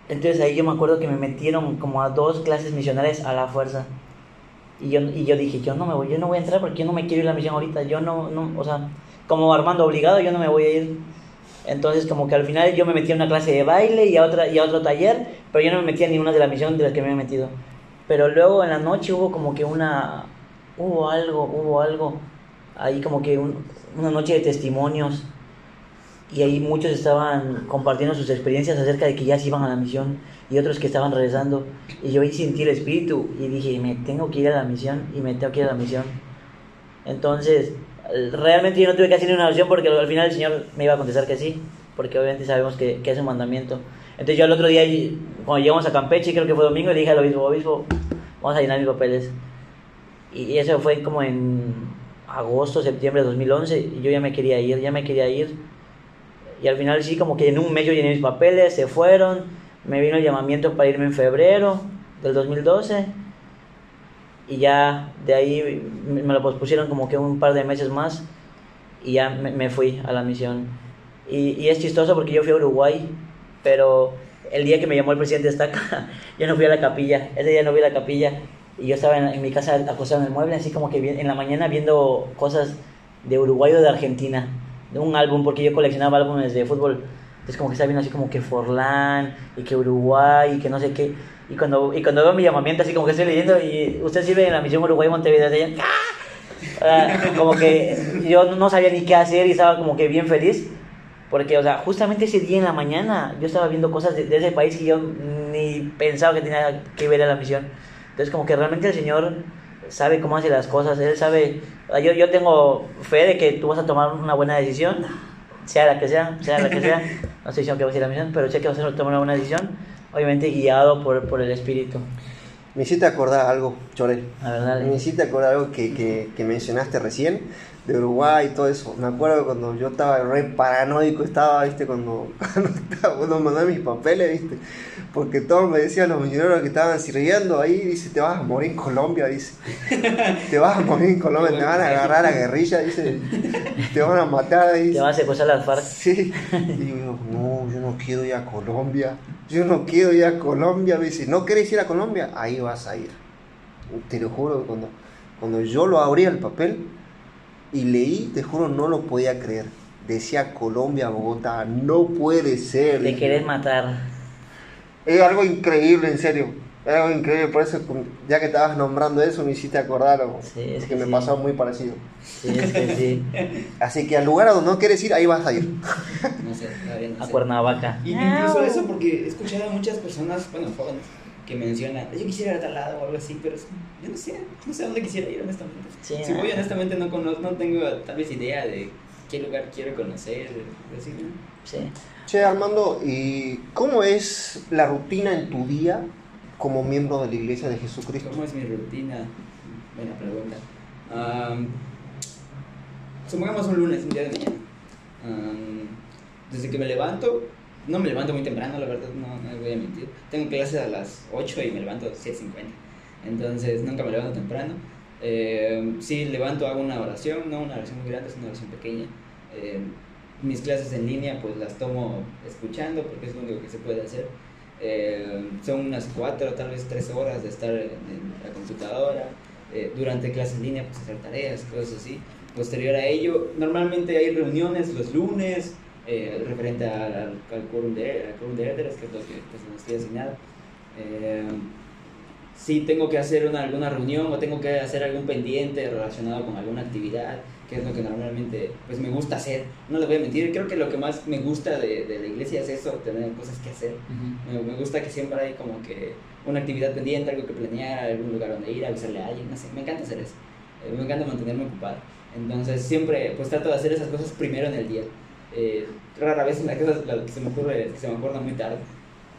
Entonces ahí yo me acuerdo que me metieron como a dos clases misionales a la fuerza. Y yo, y yo dije, yo no me voy, yo no voy a entrar porque yo no me quiero ir a la misión ahorita. Yo no, no, o sea, como Armando obligado, yo no me voy a ir. Entonces como que al final yo me metí a una clase de baile y a, otra, y a otro taller, pero yo no me metí a ninguna de la misión de las que me he metido. Pero luego en la noche hubo como que una, hubo algo, hubo algo, ahí como que un- una noche de testimonios y ahí muchos estaban compartiendo sus experiencias acerca de que ya se iban a la misión y otros que estaban regresando y yo ahí sentí el espíritu y dije me tengo que ir a la misión y me tengo que ir a la misión entonces realmente yo no tuve que hacer una oración porque al final el Señor me iba a contestar que sí porque obviamente sabemos que, que es un mandamiento. Entonces yo el otro día cuando llegamos a Campeche creo que fue domingo le dije al obispo obispo vamos a llenar mis papeles y eso fue como en agosto septiembre de 2011 y yo ya me quería ir ya me quería ir. Y al final sí, como que en un mes yo llené mis papeles, se fueron, me vino el llamamiento para irme en febrero del 2012 y ya de ahí me lo pospusieron como que un par de meses más y ya me, me fui a la misión. Y, y es chistoso porque yo fui a Uruguay, pero el día que me llamó el presidente Estaca, yo no fui a la capilla, ese día no fui a la capilla y yo estaba en, en mi casa acostado en el mueble, así como que en la mañana viendo cosas de Uruguay o de Argentina, de un álbum, porque yo coleccionaba álbumes de fútbol. Entonces como que estaba viendo así como que Forlán y que Uruguay y que no sé qué. Y cuando, y cuando veo mi llamamiento así como que estoy leyendo y usted sirve en la misión Uruguay Montevideo, Ah, como que yo no sabía ni qué hacer y estaba como que bien feliz. Porque, o sea, justamente ese día en la mañana yo estaba viendo cosas de, de ese país que yo ni pensaba que tenía que ver a la misión. Entonces, como que realmente el Señor sabe cómo hace las cosas. Él sabe. Yo, yo tengo fe de que tú vas a tomar una buena decisión, sea la que sea, sea la que sea. No estoy diciendo que vas a ir a la misión, pero sé que vas a tomar una buena decisión, obviamente guiado por, por el Espíritu. Me hiciste acordar algo, Chorel. La verdad. Me hiciste acordar algo que, que, que mencionaste recién, de Uruguay y todo eso. Me acuerdo cuando yo estaba re paranoico, estaba, viste, cuando, cuando, mandé mis papeles, viste. Porque todos me decían los misioneros que estaban sirviendo ahí, dice, te vas a morir en Colombia, dice. Te vas a morir en Colombia, te van a agarrar a guerrilla, dice. Te van a matar, dice. Te vas a secuestrar las FARC. Sí, y digo, no, yo no quiero ir a Colombia, yo no quiero ir a Colombia, me dice, ¿no quieres ir a Colombia? Ahí vas a ir. Te lo juro, cuando, cuando yo lo abrí el papel y leí, te juro, no lo podía creer. Decía Colombia, Bogotá, no puede ser. Te querés matar. Es algo increíble, en serio. Es algo increíble, por eso, ya que estabas nombrando eso, me hiciste acordar algo Sí, es que que me sí. pasó muy parecido. Sí, es que sí. Así que al lugar a donde no quieres ir, ahí vas a ir. No sé, todavía no A sé. Cuernavaca. Y incluso eso porque he escuchado a muchas personas, bueno, jóvenes, que mencionan, yo quisiera ir a tal lado o algo así, pero es- yo no sé, no sé a dónde quisiera ir honestamente. Sí, si no. voy honestamente no conozco, no tengo tal vez idea de qué lugar quiero conocer, así, ¿no? Sí. Che, Armando, ¿y cómo es la rutina en tu día como miembro de la Iglesia de Jesucristo? ¿Cómo es mi rutina? Buena pregunta. Am, supongamos un lunes, un día de mañana. Am, desde que me levanto, no me levanto muy temprano, la verdad, no, no voy a mentir. Tengo clases a las 8 y me levanto a 7.50. Entonces nunca me levanto temprano. Eh, sí, levanto, hago una oración, no una oración muy grande, es una oración pequeña. Eh, mis clases en línea pues las tomo escuchando porque es lo único que se puede hacer. Eh, son unas cuatro, tal vez tres horas de estar en, en la computadora. Eh, durante clases en línea, pues hacer tareas, cosas así. Posterior a ello, normalmente hay reuniones los lunes, eh, referente al, al, al quórum de, de que es lo que pues, nos estoy asignado. Eh, si tengo que hacer una, alguna reunión o tengo que hacer algún pendiente relacionado con alguna actividad, que es lo que normalmente pues me gusta hacer. No les voy a mentir, creo que lo que más me gusta de, de la iglesia es eso, tener cosas que hacer. Me, me gusta que siempre hay como que una actividad pendiente, algo que planear, algún lugar donde ir, avisarle a alguien, no sé, me encanta hacer eso. Eh, me encanta mantenerme ocupado. Entonces siempre pues trato de hacer esas cosas primero en el día. Eh, rara vez las cosas que se me ocurre, que se me acuerdan muy tarde.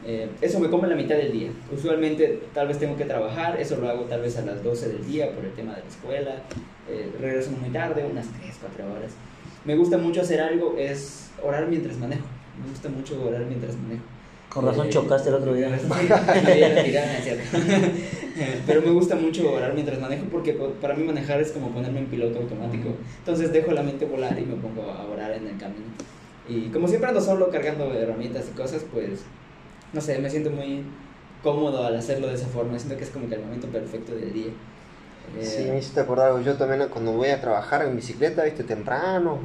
Eh, eso me come la mitad del día. Usualmente tal vez tengo que trabajar, eso lo hago tal vez a las 12 del día por el tema de la escuela. Eh, regreso muy tarde, unas 3, 4 horas. Me gusta mucho hacer algo, es orar mientras manejo. Me gusta mucho orar mientras manejo. Con razón Eh, chocaste el otro día. Pero me gusta mucho orar mientras manejo porque po- para mí manejar es como ponerme en piloto automático. Entonces dejo la mente volar y me pongo a orar en el camino. Y como siempre ando solo cargando herramientas y cosas, pues no sé, me siento muy cómodo al hacerlo de esa forma. Siento que es como que el momento perfecto del día. Eh, Sí, me hiciste acordar, yo también cuando voy a trabajar en bicicleta, viste, temprano,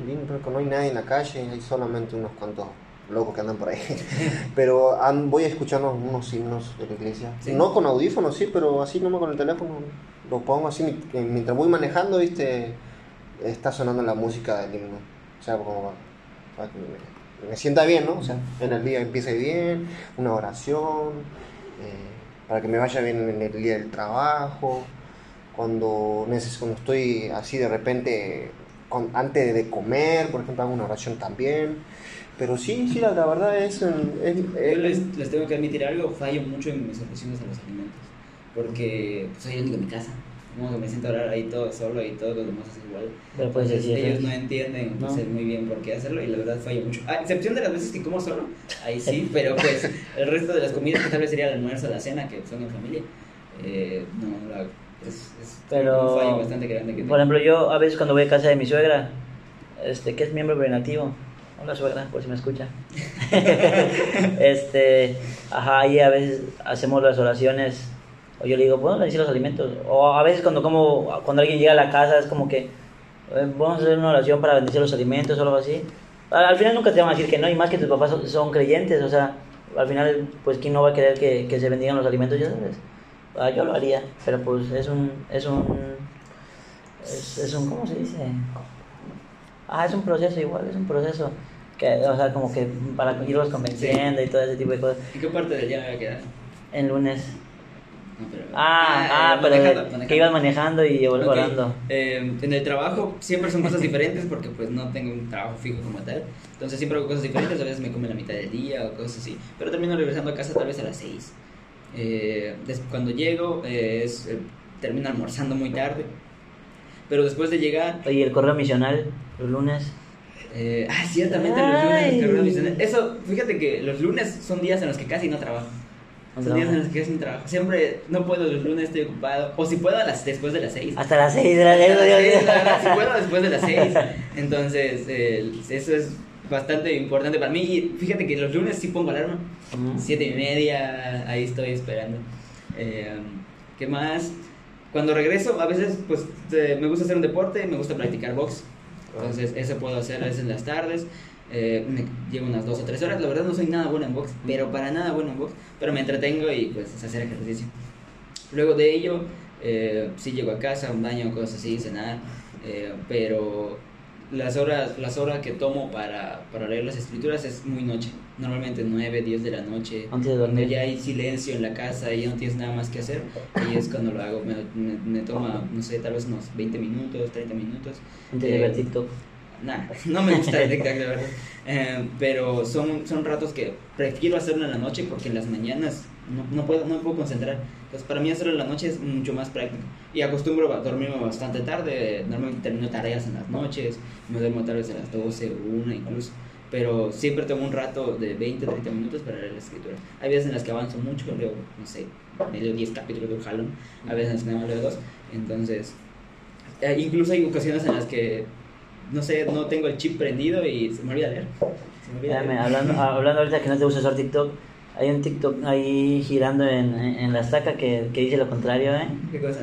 no hay nadie en la calle, hay solamente unos cuantos locos que andan por ahí. pero an- voy escuchando unos himnos de la iglesia. Sí. No con audífonos, sí, pero así nomás con el teléfono. Lo pongo así que mientras voy manejando, viste, está sonando la música del himno. O sea, como para que me, me sienta bien, ¿no? O sea, en el día empiece bien, una oración, eh, para que me vaya bien en el día del trabajo cuando, cuando estoy así de repente, antes de comer, por ejemplo, hago una oración también. Pero sí, sí, la, verdad es... en- es- Yo es- les, les tengo que admitir algo, fallo mucho en mis oraciones a los alimentos. Porque pues, soy el único en mi casa. Como que me siento a orar ahí todo solo y todos los demás es igual. Pero puedes Entonces, decir ellos no entienden No. pues, muy bien por qué hacerlo y la verdad fallo mucho. A excepción de las veces que como solo, ahí sí, pero pues el resto de las comidas que tal vez sería el almuerzo, la cena, que son en familia, eh, no, la, es, es Pero, un fallo bastante grande que Por ejemplo, yo a veces cuando voy a casa de mi suegra, este, que es miembro venativo, hola suegra, por si me escucha. este, ajá, y a veces hacemos las oraciones, o yo le digo, bueno, decir los alimentos, o a veces cuando como, cuando alguien llega a la casa es como que, eh, vamos a hacer una oración para bendecir los alimentos o algo así. Al, al final nunca te van a decir que no, y más que tus papás son, son creyentes, o sea, al final, pues, ¿quién no va a querer que, que se bendigan los alimentos? Ya sabes. Ah, yo lo haría, pero pues es un, es un, es, es un, ¿cómo se dice? Ah, es un proceso igual, es un proceso que, o sea, como que para irlos convenciendo y todo ese tipo de cosas. ¿En qué parte del día me voy a quedar? En lunes. No, pero- Ah, ah, eh, pero manejando, que ibas manejando y Ok, orando. eh, en el trabajo siempre son cosas diferentes porque pues no tengo un trabajo fijo como tal. Entonces siempre hago cosas diferentes, a veces me come la mitad del día o cosas así. Pero termino regresando a casa tal vez a las 6. Eh, cuando llego eh, es, eh, termino almorzando muy tarde. Pero después de llegar... Oye, el correo misional, los lunes. eh, ah, ciertamente los lunes el correo misionero. Eso, fíjate que los lunes son días en los que casi no trabajo. Son No. días en los que casi no trabajo. Siempre no puedo los lunes, estoy ocupado. O si puedo a las, después de las 6. Hasta las 6 de la tarde. si puedo después de las 6. Entonces, eh, eso es bastante importante para mí. Y fíjate que los lunes sí pongo alarma. Ujú. Siete y media, ahí estoy esperando. Eh, ¿Qué más? Cuando regreso, a veces pues eh, me gusta hacer un deporte, me gusta practicar box. Entonces, eso puedo hacer a veces en las tardes. Eh, me llevo unas dos o tres horas. La verdad, no soy nada bueno en box, pero para nada bueno en box. Pero me entretengo y pues es hacer ejercicio. Luego de ello, eh, sí llego a casa, un baño, cosas así, cenar. eh, pero las horas, las horas que tomo para, para leer las escrituras es muy noche. Normalmente 9, 10 de la noche. Antes de dormir. ya hay silencio en la casa y ya no tienes nada más que hacer. Ahí es cuando lo hago. Me, me, me toma, no sé, tal vez unos 20 minutos, 30 minutos. Antes de Eh, ver TikTok. Nah, no me gusta el TikTok, verdad. Eh, pero son, son ratos que prefiero hacerlo en la noche porque en las mañanas no, no, puedo, no me puedo concentrar. Entonces, para mí hacerlo en la noche es mucho más práctico. Y acostumbro a dormirme bastante tarde. Normalmente termino tareas en las noches. Me duermo tal vez a las 12 o 1 incluso. Pero siempre tengo un rato de 20, 30 minutos para leer la escritura. Hay veces en las que avanzo mucho, leo, no sé, me leo 10 capítulos de un jalón. A veces en las que nada leo dos. Entonces, eh, incluso hay ocasiones en las que no sé, no tengo el chip prendido y se me olvida leer. Se me olvida leer. hablando, hablando ahorita que no te gusta usar TikTok, hay un TikTok ahí girando en, en la estaca que, que dice lo contrario, ¿eh? ¿Qué cosa?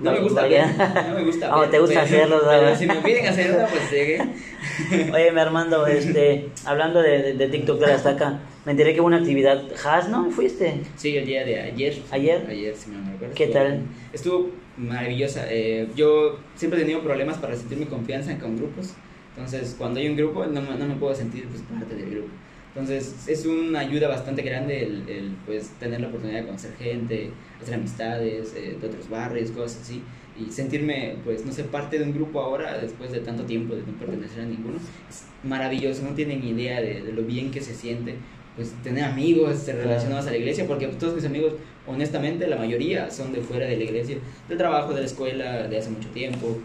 No me gusta ver, no me gusta ver, te gusta pero- hacerlo, si me piden hacer una, pues llegué. Oye, mi Armando, este, hablando de, de, de TikTok de la estaca, me enteré que hubo una actividad. ¿Has, no? ¿Fuiste? Sí, el día de ayer. ¿Ayer? Ayer, si me recuerdo. ¿Qué tal? Estuvo maravillosa. Eh, yo siempre he tenido problemas para sentir mi confianza con grupos. Entonces, cuando hay un grupo, no me, no me puedo sentir pues, parte del grupo. Entonces es una ayuda bastante grande el, el, pues, tener la oportunidad de conocer gente, hacer amistades eh, de otros barrios, cosas así. Y sentirme, pues, no sé, parte de un grupo ahora, después de tanto tiempo de no pertenecer a ninguno, es maravilloso, no tienen idea de, de lo bien que se siente pues tener amigos relacionados a la iglesia, porque todos mis amigos, honestamente, la mayoría son de fuera de la iglesia, del trabajo, de la escuela, de hace mucho tiempo,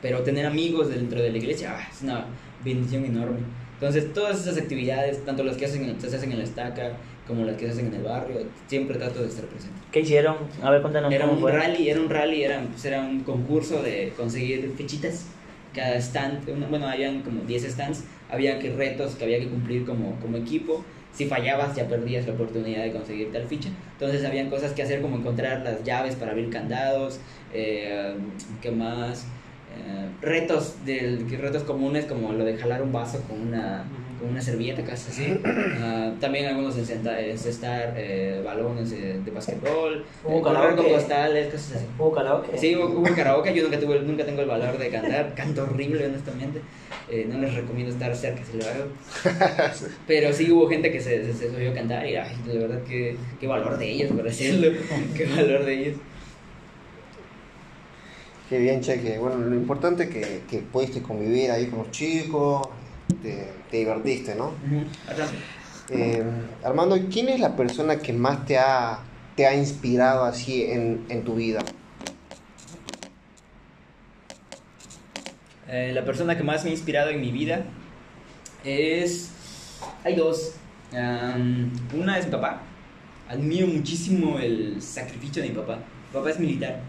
pero tener amigos dentro de la iglesia ah, es una bendición enorme. Entonces, todas esas actividades, tanto las que hacen, se hacen en la estaca, como las que se hacen en el barrio, siempre trato de estar presente. ¿Qué hicieron? A ver, cuéntanos Era cómo un fue. rally, era un rally, era, pues, era un concurso de conseguir fichitas. Cada stand, bueno, habían como 10 stands, había que retos que había que cumplir como, como equipo. Si fallabas ya perdías la oportunidad de conseguir tal ficha. Entonces habían cosas que hacer como encontrar las llaves para abrir candados, eh, ¿qué más? Eh, retos, del, retos comunes como lo de jalar un vaso con una, con una servilleta, casi así. Ah, también algunos encesta- encestar eh, balones eh, de basquetbol, Hubo eh, correr karaoke. con postales, cosas así. ¿Hubo karaoke? Sí, hubo, hubo karaoke, yo nunca, tuve, nunca tengo el valor de cantar, canto horrible honestamente, Eh, no les recomiendo estar cerca si lo hago, pero sí hubo gente que se, se, se subió a cantar y ay, de verdad que qué valor de ellos por decirlo, qué valor de ellos. Qué bien, Cheque. Bueno, lo importante es que, que pudiste convivir ahí con los chicos, te, te divertiste, ¿no? Eh, Armando, ¿quién es la persona que más te ha, te ha inspirado así en, en tu vida? Eh, la persona que más me ha inspirado en mi vida es... Hay dos. Una es mi papá. Admiro muchísimo el sacrificio de mi papá. Mi papá es militar.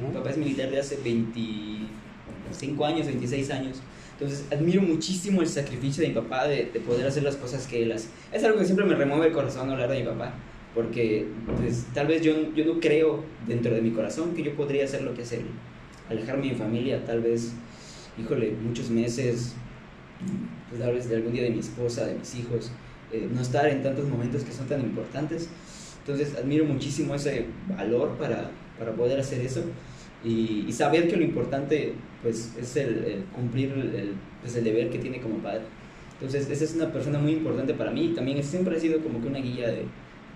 Mi papá es militar de hace 25 años, 26 años. Entonces, admiro muchísimo el sacrificio de mi papá de, de poder hacer las cosas que él hace. Es algo que siempre me remueve el corazón hablar de mi papá. Porque, pues, tal vez yo, yo no creo dentro de mi corazón que yo podría hacer lo que hace él. Alejarme de mi familia, tal vez, híjole, muchos meses, pues, tal vez de algún día de mi esposa, de mis hijos, eh, no estar en tantos momentos que son tan importantes. Entonces admiro muchísimo ese valor para, para poder hacer eso y, y saber que lo importante pues es el, el cumplir el, pues, el deber que tiene como padre. Entonces esa es una persona muy importante para mí. También siempre ha sido como que una guía de,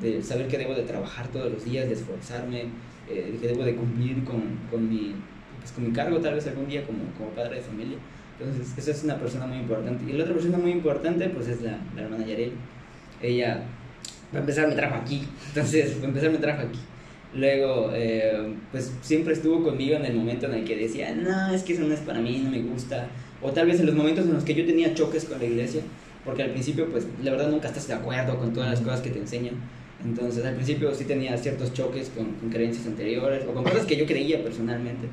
de saber que debo de trabajar todos los días, de esforzarme, eh, que debo de cumplir con, con, mi, pues, con mi cargo tal vez algún día como, como padre de familia. Entonces esa es una persona muy importante. Y la otra persona muy importante pues es la, la hermana Yarel. Ella para empezar me trajo aquí, entonces para empezar me trajo aquí. Luego, eh, pues siempre estuvo conmigo en el momento en el que decía, no, es que eso no es para mí, no me gusta. O tal vez en los momentos en los que yo tenía choques con la iglesia, porque al principio, pues la verdad nunca estás de acuerdo con todas las cosas que te enseñan. Entonces al principio sí tenía ciertos choques con, con creencias anteriores o con cosas que yo creía personalmente.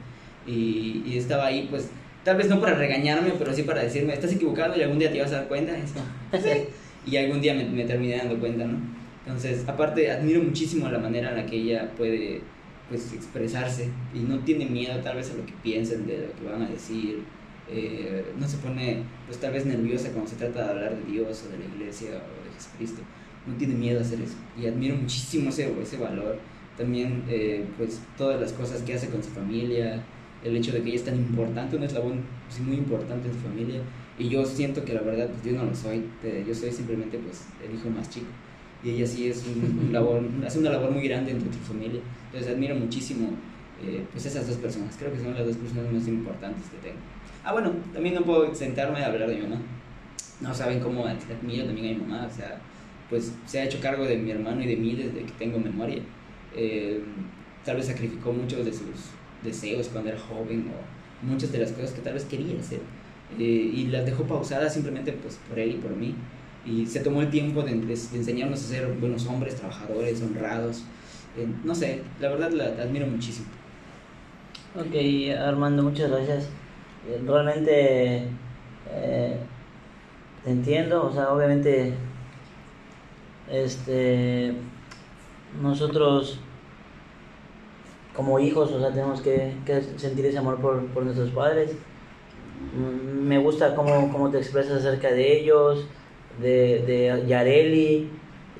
Y, y estaba ahí, pues tal vez no para regañarme, pero sí para decirme, estás equivocado y algún día te vas a dar cuenta. Y, es como, "Sí". Y algún día me, me terminé dando cuenta, ¿no? Entonces, aparte, admiro muchísimo la manera en la que ella puede pues, expresarse y no tiene miedo tal vez a lo que piensen, de lo que van a decir. Eh, no se pone pues tal vez nerviosa cuando se trata de hablar de Dios o de la iglesia o de Jesucristo. No tiene miedo a hacer eso. Y admiro muchísimo ese, ese valor. También eh, pues todas las cosas que hace con su familia, el hecho de que ella es tan importante, un eslabón pues, muy importante en su familia. Y yo siento que la verdad pues, yo no lo soy, eh, yo soy simplemente pues el hijo más chico y ella sí es un, labor, hace una labor muy grande dentro de tu familia. Entonces admiro muchísimo eh, pues esas dos personas, creo que son las dos personas más importantes que tengo. Ah, bueno, también no puedo sentarme a hablar de mi mamá. No saben cómo admiro también a mi mamá, o sea, pues se ha hecho cargo de mi hermano y de mí desde que tengo memoria. Eh, tal vez sacrificó muchos de sus deseos cuando era joven o muchas de las cosas que tal vez quería hacer. Eh, y las dejó pausadas simplemente pues por él y por mí y se tomó el tiempo de, enseñarnos a ser buenos hombres, trabajadores, honrados. Eh, no sé, la verdad la, admiro muchísimo. Ok, Armando, muchas gracias. Eh, Realmente eh, te entiendo, o sea, obviamente este nosotros como hijos, o sea, tenemos que, que sentir ese amor por, por nuestros padres. Mm, Me gusta cómo, cómo te expresas acerca de ellos, de, de Yareli.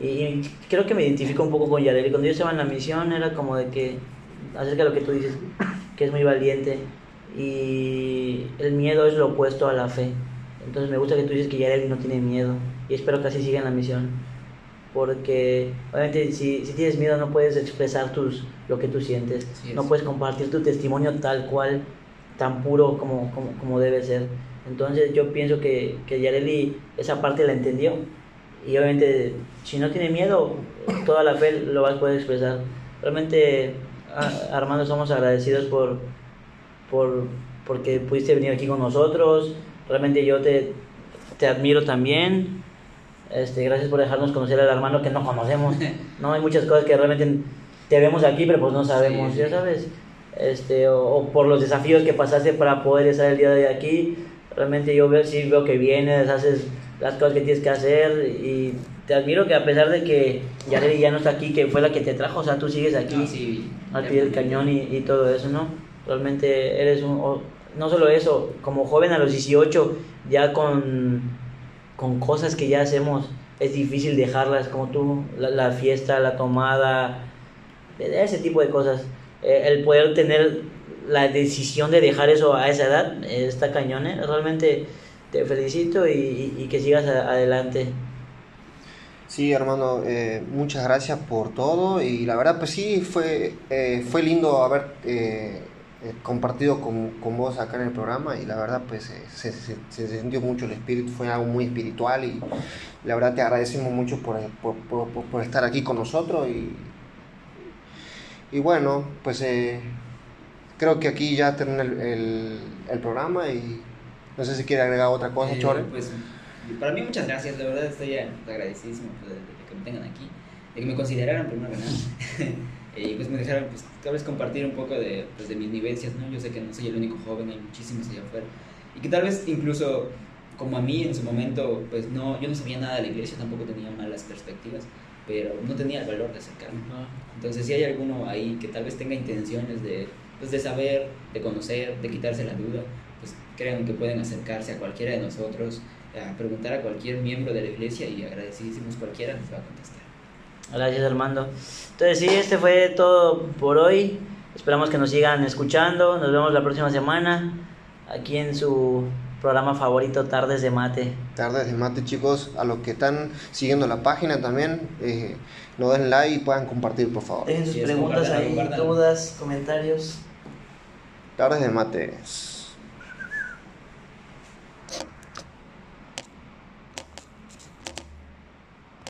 Y creo que me identifico un poco con Yareli. Cuando yo estaba en la misión era como de que, acerca de lo que tú dices, que es muy valiente. Y el miedo es lo opuesto a la fe. Entonces me gusta que tú dices que Yareli no tiene miedo y espero que así siga en la misión. Porque obviamente si, si tienes miedo no puedes expresar tus, lo que tú sientes, es. no puedes compartir tu testimonio tal cual, tan puro como, como, como debe ser. Entonces yo pienso que, que Yareli esa parte la entendió y obviamente si no tiene miedo, toda la fe lo vas a poder expresar. Realmente a- Armando somos agradecidos por, por porque pudiste venir aquí con nosotros. Realmente yo te, te admiro también. Este, gracias por dejarnos conocer al hermano que no conocemos. No hay muchas cosas que realmente te vemos aquí, pero pues no sabemos, Sí, ya sí. sabes. Este, o, o por los desafíos que pasaste para poder estar el día de hoy aquí. Realmente yo veo, sí veo que vienes, haces las cosas que tienes que hacer y te admiro que a pesar de que Yareli ya no está aquí, que fue la que te trajo, o sea, tú sigues aquí No, sí, al pie del cañón y, y todo eso, ¿no? Realmente eres un... o- no solo eso, como joven a los 18, ya con, con cosas que ya hacemos, es difícil dejarlas, como tú, la, la fiesta, la tomada, de- ese tipo de cosas. Eh, el poder tener la decisión de dejar eso a esa edad, eh, está cañón, ¿eh? Realmente te felicito y, y- que sigas adelante. Sí, hermano, eh, muchas gracias por todo y la verdad pues sí, fue, fue lindo haber compartido con, con vos acá en el programa y la verdad pues se, se- se sintió mucho el espíritu, fue algo muy espiritual y la verdad te agradecemos mucho por, por- por- por estar aquí con nosotros y, y bueno, pues eh, creo que aquí ya termina el, el- el programa y no sé si quiere agregar otra cosa, Eh, Chore. Pues para mí muchas gracias, de verdad estoy agradecidísimo pues, de, de que me tengan aquí, de que me consideraran primero que nada. Eh, y pues me dejaron pues tal vez compartir un poco de, pues, de mis vivencias, ¿no? Yo sé que no soy el único joven, hay muchísimos allá afuera. Y que tal vez incluso como a mí en su momento, pues no, yo no sabía nada de la iglesia, tampoco tenía malas perspectivas, pero no tenía el valor de acercarme. Entonces, si hay alguno ahí que tal vez tenga intenciones de, pues, de saber, de conocer, de quitarse la duda, pues crean que pueden acercarse a cualquiera de nosotros, a preguntar a cualquier miembro de la iglesia y agradecidísimos cualquiera les va a contestar. Gracias Armando. Entonces sí, este fue todo por hoy. Esperamos que nos sigan escuchando. Nos vemos la próxima semana aquí en su programa favorito Tardes de Mate. Tardes de mate, chicos. A los que están siguiendo la página también, eh, nos den like y puedan compartir, por favor. Dejen sus Sí, preguntas ahí, dudas, comentarios. Tardes de mate.